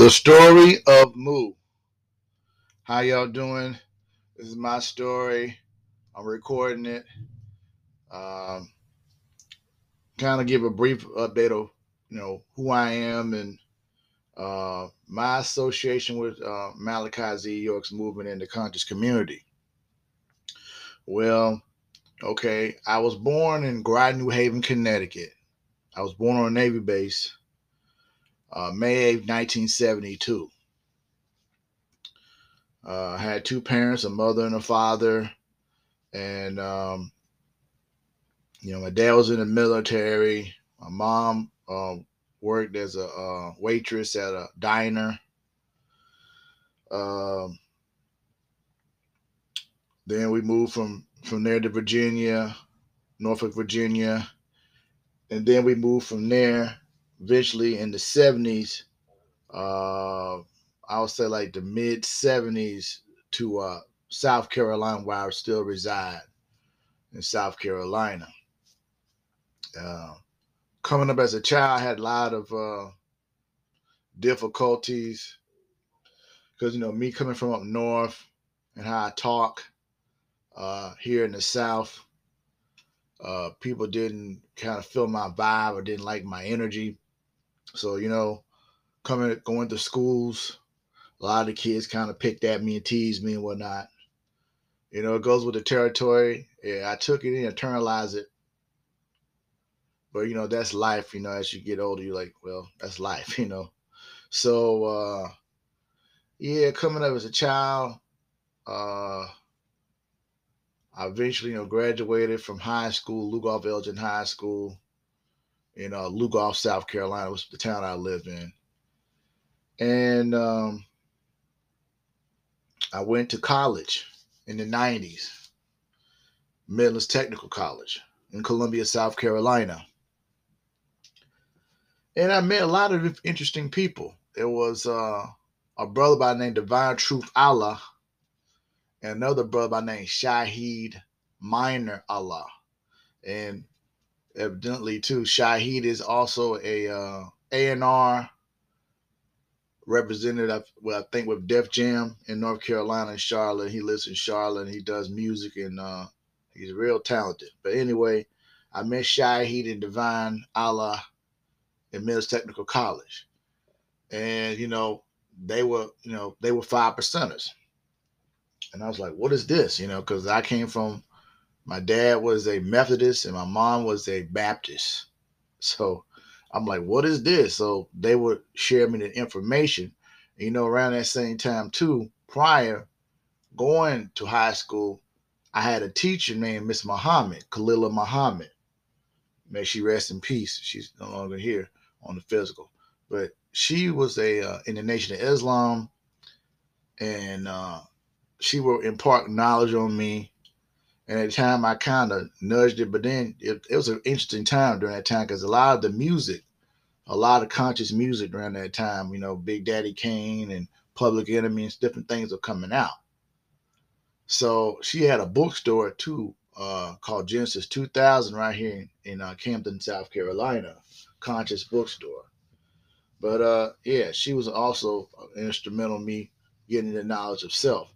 The story of Moo. How y'all doing? This is my story. I'm recording it. Um, kind of give a brief update of you know who I am and uh, my association with uh, Malachi Z. York's movement in the conscious community. Well, okay, I was born in Groton, New Haven, Connecticut. I was born on a Navy base uh, May 8, 1972. Uh, I had two parents, a mother and a father. And, um, you know, my dad was in the military. My mom uh, worked as a uh, waitress at a diner. Um, then we moved from from there to Virginia, Norfolk, Virginia, and then we moved from there eventually in the 70s, uh, I would say like the mid 70s to uh, South Carolina, where I still reside in South Carolina. Uh, coming up as a child, I had a lot of uh, difficulties because, you know, me coming from up north and how I talk uh, here in the South, uh, people didn't kind of feel my vibe or didn't like my energy. So, you know, coming going to schools, a lot of the kids kind of picked at me and teased me and whatnot. You know, it goes with the territory. Yeah, I took it and internalized it. But you know, that's life, you know, as you get older, you're like, well, that's life, you know. So uh yeah, coming up as a child, uh I eventually, you know, graduated from high school, Lugoff Elgin High School in uh, Lugoff, South Carolina, was the town I live in. And um, I went to college in the 90s, Midlands Technical College in Columbia, South Carolina. And I met a lot of interesting people. There was uh, a brother by the name Divine Truth Allah and another brother by the name Shahid Minor Allah. And evidently too. Shahid is also a uh, A&R representative, well, I think with Def Jam in North Carolina and Charlotte. He lives in Charlotte. he does music and uh, he's real talented. But anyway, I met Shahid and Divine Allah in Mills Technical College, and you know they were, you know, they were five percenters. And I was like, what is this? You know, because I came from my dad was a Methodist and my mom was a Baptist. So I'm like, what is this? So they would share me the information. You know, around that same time too, prior going to high school, I had a teacher named Miss Muhammad, Kalila Muhammad. May she rest in peace. She's no longer here on the physical, but she was a uh, in the Nation of Islam, and uh, she will impart knowledge on me and at the time, I kind of nudged it, but then it, it was an interesting time during that time because a lot of the music, a lot of conscious music during that time, you know, Big Daddy Kane and Public Enemy and different things were coming out. So she had a bookstore too uh, called Genesis 2000 right here in, in uh, Camden, South Carolina, conscious bookstore. But uh, yeah, she was also instrumental in me getting the knowledge of self.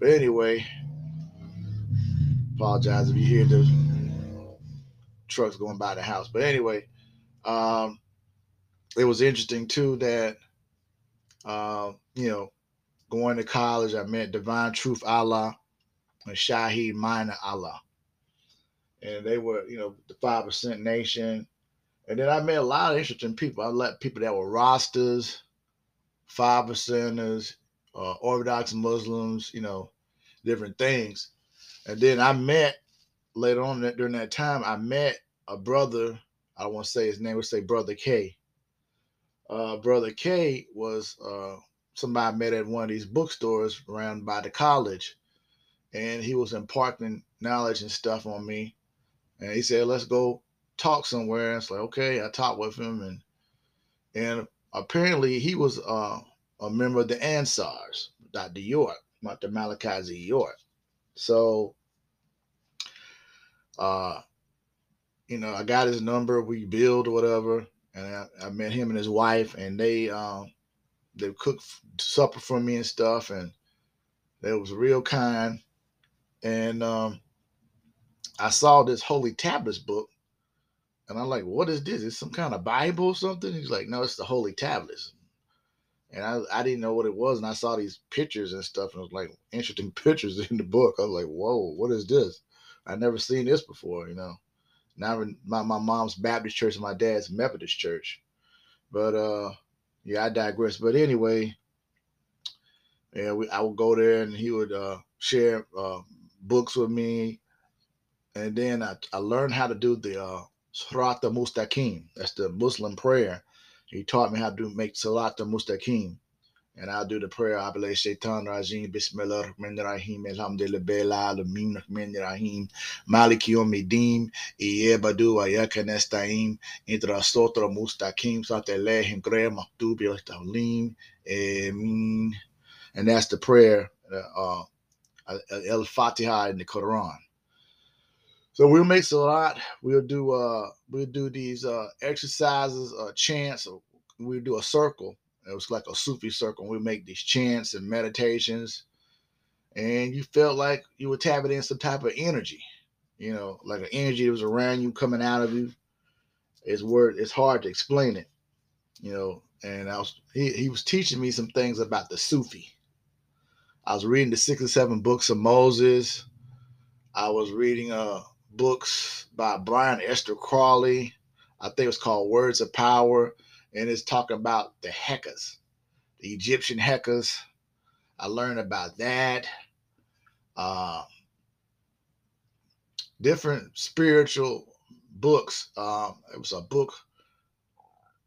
But anyway, Apologize if you hear the trucks going by the house. But anyway, um, it was interesting too that, uh, you know, going to college, I met Divine Truth Allah and Shahid Minor Allah. And they were, you know, the 5% Nation. And then I met a lot of interesting people. I met people that were Rastas, five percenters, uh, Orthodox Muslims, you know, different things. And then I met later on that during that time, I met a brother. I don't want to say his name. Would say Brother K. Uh, brother K was uh, somebody I met at one of these bookstores around by the college, and he was imparting knowledge and stuff on me. And he said, "Let's go talk somewhere." And it's like, okay. I talked with him, and and apparently he was uh, a member of the Ansars, Dr. York, Dr. Malachi Z. York. So uh, you know, I got his number. We build or whatever, and I, I, met him and his wife, and they um, they cooked supper for me and stuff, and they was real kind. And um, I saw this Holy Tablets book, and I'm like, "What is this? Is some kind of Bible or something?" He's like, "No, it's the Holy Tablets." And I, I didn't know what it was, and I saw these pictures and stuff, and it was like interesting pictures in the book. I was like, "Whoa, what is this?" I never seen this before, you know. Now my, my mom's Baptist church and my dad's Methodist church. But uh yeah, I digress. But anyway, yeah, we, I would go there and he would uh share uh books with me. And then I, I learned how to do the uh Salat Mustaqim. That's the Muslim prayer. He taught me how to make Salat Mustaqim and I'll do the prayer. Abla Shaitan Rajim, Bismillah Rahman Rahim, Alhamdulillah Bil Alamin Rahman Rahim, Malik Yawmiddin, Iyebadu Ayaka Nesta'im, Intra Sotra Mustaqim, Satelehim Gre Maktubi Tawlim, Amin. And that's the prayer, uh, uh El Fatiha in the Quran. So we'll make a lot. We'll do uh we'll do these uh exercises, uh chants, we'll do a circle it was like a Sufi circle. We make these chants and meditations, and you felt like you were tapping in some type of energy, you know, like an energy that was around you, coming out of you. It's word. It's hard to explain it, you know. And I was he, he was teaching me some things about the Sufi. I was reading the six or seven books of Moses. I was reading uh books by Brian Esther Crawley. I think it was called Words of Power and it's talking about the Hekkas, the Egyptian Hekkas. I learned about that. Uh, different spiritual books. Um, it was a book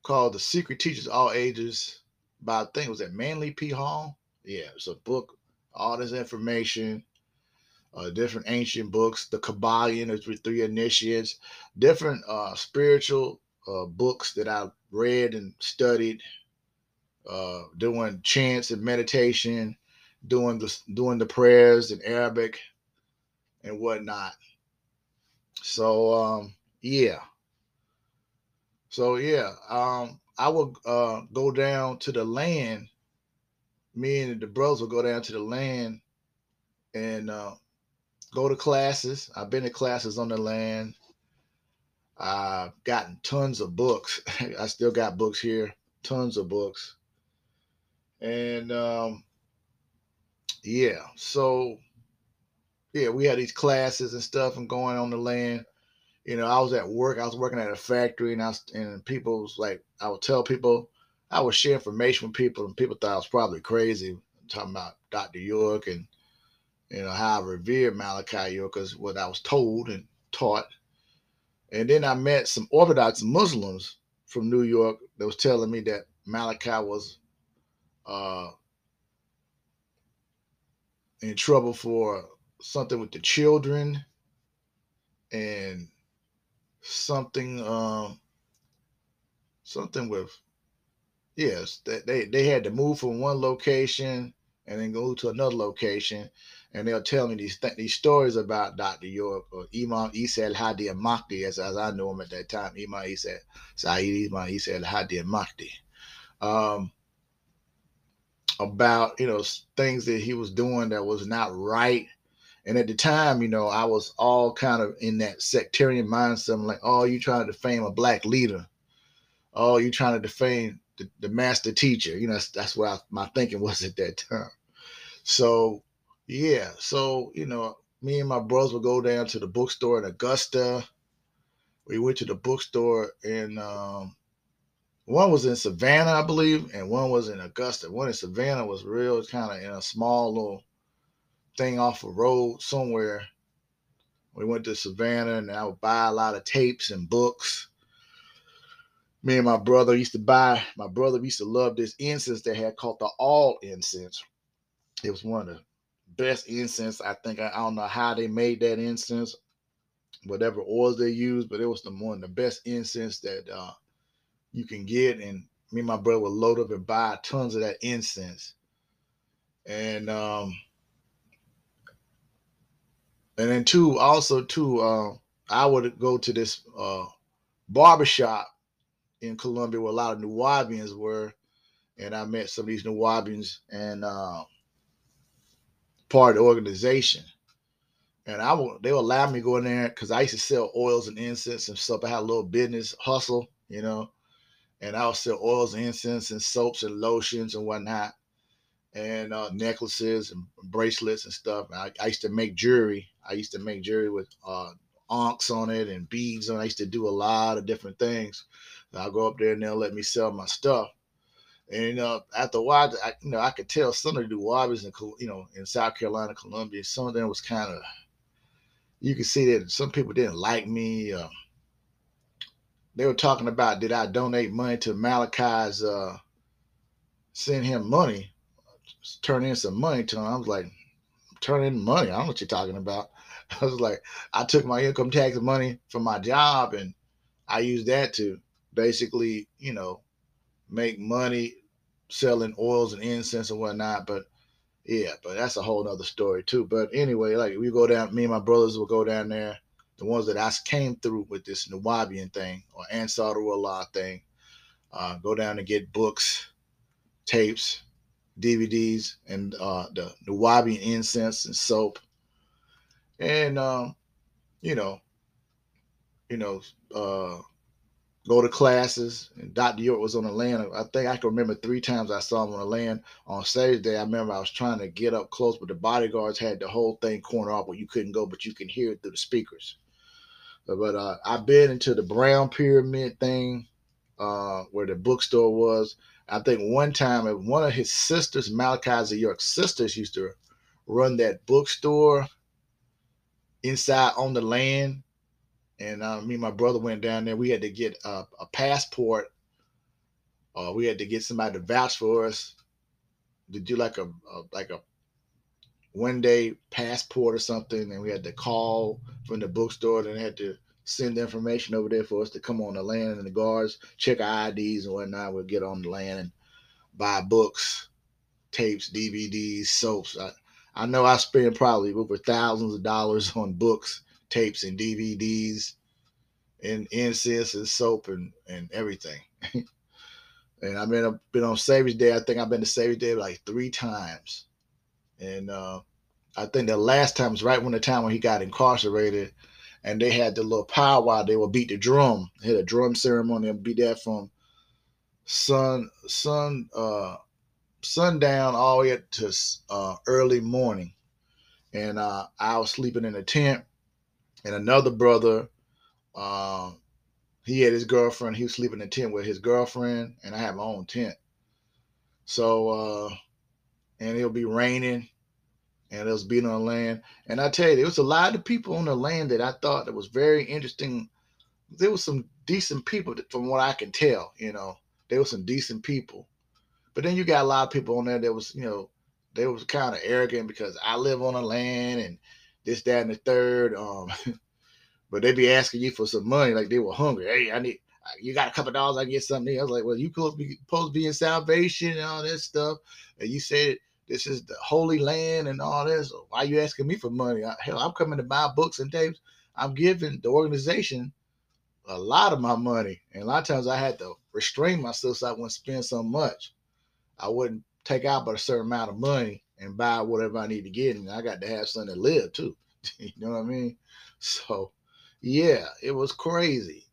called The Secret Teachings All Ages by I think it was at Manly P. Hall. Yeah, it's a book, all this information, uh, different ancient books, the Kybalion, the three initiates, different uh, spiritual uh, books that I read and studied, uh, doing chants and meditation, doing the doing the prayers in Arabic and whatnot. So um, yeah. So yeah, um, I would uh, go down to the land. Me and the brothers will go down to the land and uh, go to classes. I've been to classes on the land. I've gotten tons of books. I still got books here, tons of books. And um, yeah, so yeah, we had these classes and stuff and going on the land. You know, I was at work. I was working at a factory, and I was, and people was like, I would tell people, I would share information with people, and people thought I was probably crazy talking about Dr. York and you know how I revered Malachi York because what I was told and taught and then I met some Orthodox Muslims from New York that was telling me that Malachi was uh, in trouble for something with the children and something um something with yes that they, they had to move from one location and then go to another location and they'll tell me these th- these stories about Dr. York or Imam Isa al Hadi al Mahdi, as, as I knew him at that time, Imam Isa Saeed Imam Isa Hadi al Mahdi, um, about you know things that he was doing that was not right. And at the time, you know, I was all kind of in that sectarian mindset. I'm like, oh, you trying to defame a black leader? Oh, you trying to defame the, the master teacher? You know, that's, that's what I, my thinking was at that time. So yeah, so you know, me and my brothers would go down to the bookstore in Augusta. We went to the bookstore in um, one was in Savannah, I believe, and one was in Augusta. One in Savannah was real kind of in a small little thing off a road somewhere. We went to Savannah and I would buy a lot of tapes and books. Me and my brother used to buy, my brother used to love this incense they had called the All Incense. It was one of the best incense. I think I, I, don't know how they made that incense, whatever oils they used, but it was the one the best incense that uh, you can get. And me and my brother would load up and buy tons of that incense. And um, and then two, also too, uh, I would go to this uh barbershop in Columbia where a lot of Nuwaubians were, and I met some of these Nuwaubians and uh, part of the organization. And I will, they will allow me to go in there because I used to sell oils and incense and stuff. I had a little business hustle, you know, and I would sell oils and incense and soaps and lotions and whatnot, and uh, necklaces and bracelets and stuff. I, I, used to make jewelry. I used to make jewelry with uh, ankhs on it and beads on. It. I used to do a lot of different things. I'll go up there and they'll let me sell my stuff. And you know, after a while, I, you know, I could tell some of the Nuwaubians in you know in South Carolina, Columbia, some of them was kind of. You could see that some people didn't like me. Uh, they were talking about did I donate money to Malachi's, uh, send him money, turn in some money to him. I was like, turn in money. I don't know what you're talking about. I was like, I took my income tax money from my job and I used that to basically, you know, make money selling oils and incense and whatnot. But yeah, but that's a whole nother story too. But anyway, like we go down, me and my brothers will go down there. The ones that I came through with this Nuwaubian thing or Ansar Allah thing, uh, go down and get books, tapes, DVDs, and uh, the Nuwaubian incense and soap. And um, you know, you know, uh, go to classes. And Dr. York was on the land. I think I can remember three times I saw him on the land. On Saturday, I remember I was trying to get up close, but the bodyguards had the whole thing cornered off where you couldn't go, but you can hear it through the speakers. But, but uh, I've been into the Brown Pyramid thing uh, where the bookstore was. I think one time one of his sisters, Malachi York's sisters, used to run that bookstore inside on the land and uh, me and my brother went down there. We had to get a, a passport. Uh, we had to get somebody to vouch for us to do like a, a like a one day passport or something, and we had to call from the bookstore. and had to send the information over there for us to come on the land, and the guards check our IDs and whatnot. We'll get on the land and buy books, tapes, DVDs, soaps. I, I know I spent probably over thousands of dollars on books tapes and DVDs and incense and soap and, and everything. and I've been, been on Savior's Day. I think I've been to Savior's Day like three times. And uh, I think the last time was right when the time when he got incarcerated and they had the little powwow. They would beat the drum. Had a drum ceremony and beat that from sun, sun, uh, sundown all the way up to uh, early morning. And uh, I was sleeping in a tent and another brother, um, he had his girlfriend. He was sleeping in a tent with his girlfriend, and I had my own tent. So, uh, and it'll be raining, and it was being on land. And I tell you, there was a lot of people on the land that I thought that was very interesting. There was some decent people, from what I can tell. You know, there were some decent people, but then you got a lot of people on there that was, you know, they was kind of arrogant because I live on the land and this, that, and the third. Um, but they be asking you for some money like they were hungry. Hey, I need you got a couple dollars, I get something. I was like, well, you supposed to be supposed to be in salvation and all that stuff. And you said this is the holy land and all this. Why you asking me for money? Hell, I'm coming to buy books and tapes. I'm giving the organization a lot of my money. And a lot of times I had to restrain myself so I wouldn't spend so much. I wouldn't take out but a certain amount of money and buy whatever I need to get. And I got to have something to live too. you know what I mean? So, yeah, it was crazy.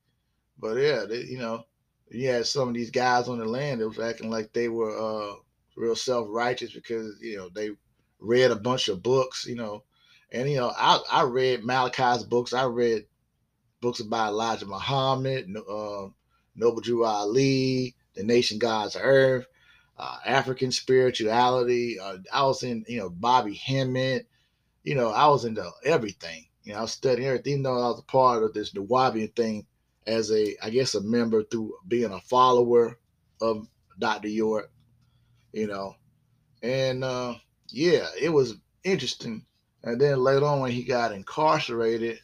But yeah, they, you know, you had some of these guys on the land that was acting like they were uh, real self righteous because, you know, they read a bunch of books, you know. And, you know, I, I read Malachi's books. I read books about Elijah Muhammad, uh, Noble Drew Ali, The Nation God's of Earth uh, African spirituality. Uh, I was in, you know, Bobby Hemmitt. You know, I was into everything. You know, I was studying everything, even though I was a part of this Nuwaubian thing as a, I guess, a member through being a follower of Dr. York, you know. And uh, yeah, it was interesting. And then later on, when he got incarcerated,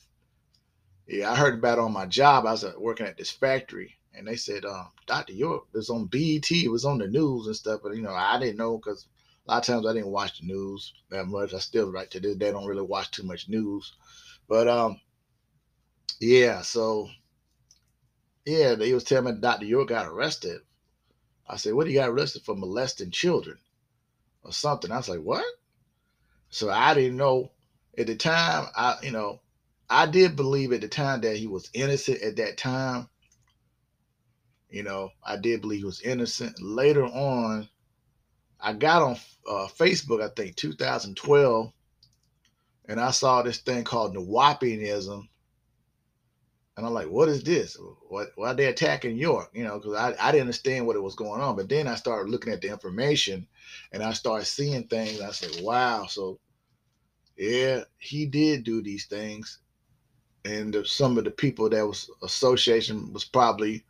yeah, I heard about it on my job. I was working at this factory, and they said, um, Dr. York was on BET, it was on the news and stuff, but you know, I didn't know because a lot of times I didn't watch the news that much. I still right to this day don't really watch too much news. But um yeah, so yeah, they was telling me Dr. York got arrested I said, what you got arrested for molesting children or something? I was like, what? So I didn't know at the time. I, you know, I did believe at the time that he was innocent at that time. You know, I did believe he was innocent. Later on, I got on uh, Facebook, I think 2012, and I saw this thing called Nuwaubianism. And I'm like, what is this? What, why are they attacking York? You know, because I, I didn't understand what it was going on. But then I started looking at the information and I started seeing things. I said, wow. So, yeah, he did do these things. And some of the people that was association was probably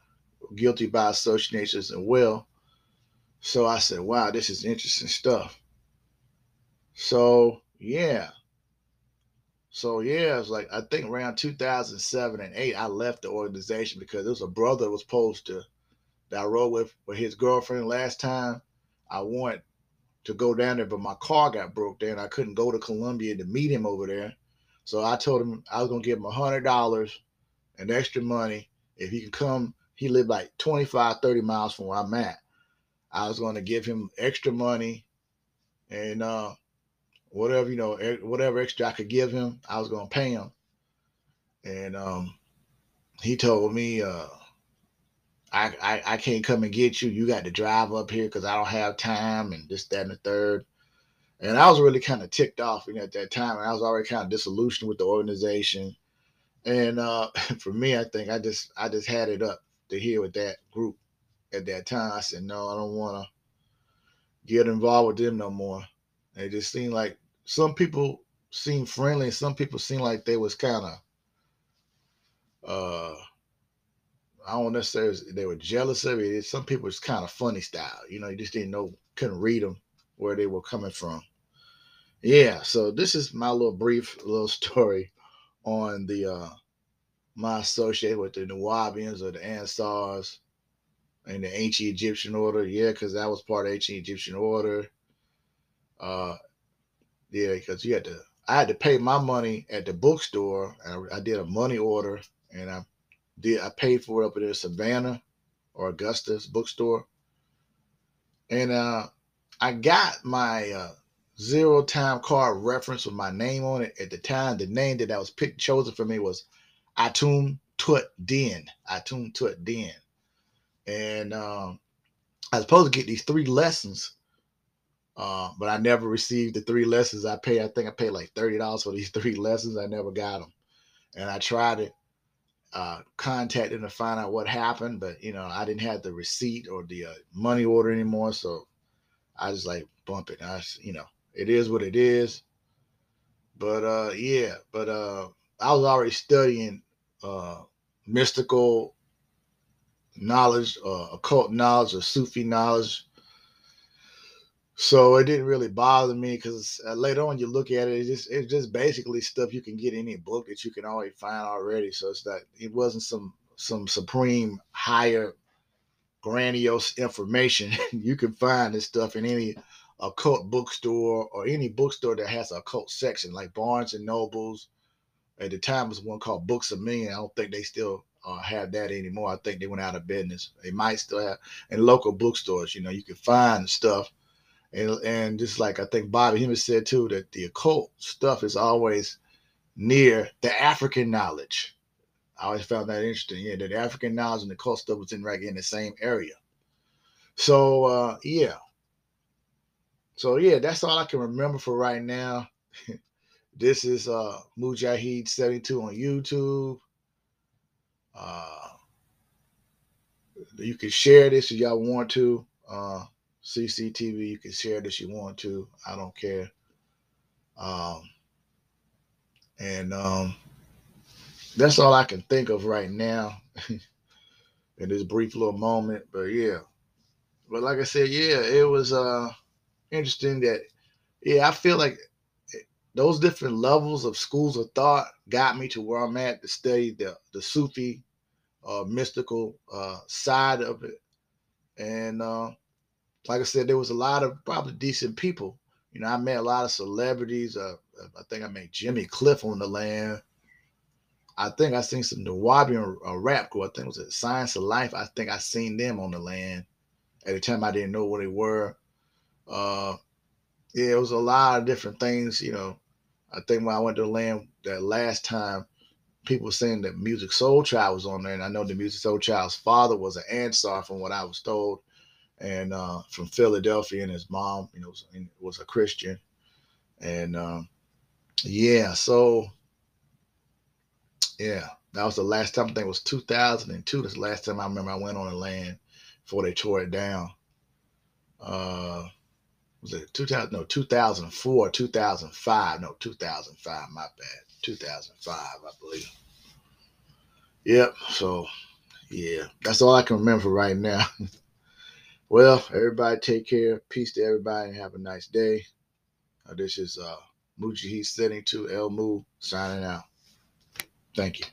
guilty by association as well. So I said, wow, this is interesting stuff. So, yeah. So yeah, it's like I think around 2007 and 8, I left the organization because there was a brother was supposed to that I rode with with his girlfriend last time. I wanted to go down there, but my car got broke down. I couldn't go to Columbia to meet him over there. So I told him I was gonna give him a hundred dollars and extra money if he could come. He lived like 25, 30 miles from where I'm at. I was gonna give him extra money and uh whatever you know, whatever extra I could give him, I was gonna pay him. And um, he told me, uh, I, I I can't come and get you. You got to drive up here because I don't have time and this, that, and the third. And I was really kind of ticked off you know, at that time, and I was already kind of disillusioned with the organization. And uh, for me, I think I just I just had it up to here with that group at that time. I said, no, I don't want to get involved with them no more. It just seemed like some people seemed friendly, some people seemed like they was kind of uh I don't necessarily they were jealous of it. Some people was kind of funny style, you know. You just didn't know, couldn't read them where they were coming from. Yeah, so this is my little brief little story on the uh my associate with the Nuwaubians or the Ansars and the ancient Egyptian order. Yeah, because that was part of ancient Egyptian order. Uh, yeah, because you had to. I had to pay my money at the bookstore. I, I did a money order, and I did. I paid for it up at Savannah or Augusta's bookstore, and uh, I got my uh, zero time card reference with my name on it. At the time, the name that I was picked chosen for me was Atum Tut Din. Atum Tut Din, and um, I was supposed to get these three lessons uh, but I never received the three lessons. I pay, I think I paid like thirty dollars for these three lessons. I never got them, and I tried to uh, contact to find out what happened, but you know I didn't have the receipt or the uh, money order anymore, so I just like bump it. I, you know, it is what it is. But uh, yeah, but uh, I was already studying uh, mystical knowledge, uh, occult knowledge, or Sufi knowledge so it didn't really bother me because uh, later on you look at it, it's just it's just basically stuff you can get in any book that you can already find already. So it's that it wasn't some some supreme higher grandiose information. you can find this stuff in any occult bookstore or any bookstore that has a occult section, like Barnes and Nobles. At the time, was one called Books of Million. I don't think they still uh, have that anymore. I think they went out of business. They might still have in local bookstores. You know, you can find stuff and and just like I think Bobby Hemmitt said too, that the occult stuff is always near the African knowledge. I always found that interesting. Yeah, that African knowledge and the occult stuff was in right in the same area. So uh, yeah. So yeah, that's all I can remember for right now. this is uh Mujahid 72 on YouTube. Uh you can share this if y'all want to. Uh CCTV. You can share this if you want to. I don't care. Um, and um, that's all I can think of right now in this brief little moment. But yeah, but like I said, yeah, it was uh interesting that yeah, I feel like those different levels of schools of thought got me to where I'm at to study the the Sufi uh, mystical uh, side of it, and uh, like I said, there was a lot of probably decent people. You know, I met a lot of celebrities. Uh, I think I met Jimmy Cliff on the land. I think I seen some Nuwaubian uh, rap group. I think it was a Science of Life. I think I seen them on the land At the time, I didn't know what they were. Uh, yeah, it was a lot of different things. You know, I think when I went to the land that last time, people saying that Musiq Soulchild was on there, and I know the Musiq Soulchild's father was an Ansar, from what I was told, and uh, from Philadelphia, and his mom, you know, was, was a Christian, and um, yeah, so yeah, that was the last time. I think it was 2002. That's the last time I remember I went on the land before they tore it down. Uh, was it 2000? No, 2004, 2005. No, 2005. My bad. 2005, I believe. Yep. So, yeah, that's all I can remember right now. well, everybody take care. Peace to everybody and have a nice day. Uh, this is uh, Mujahid Setting to El Mu signing out. Thank you.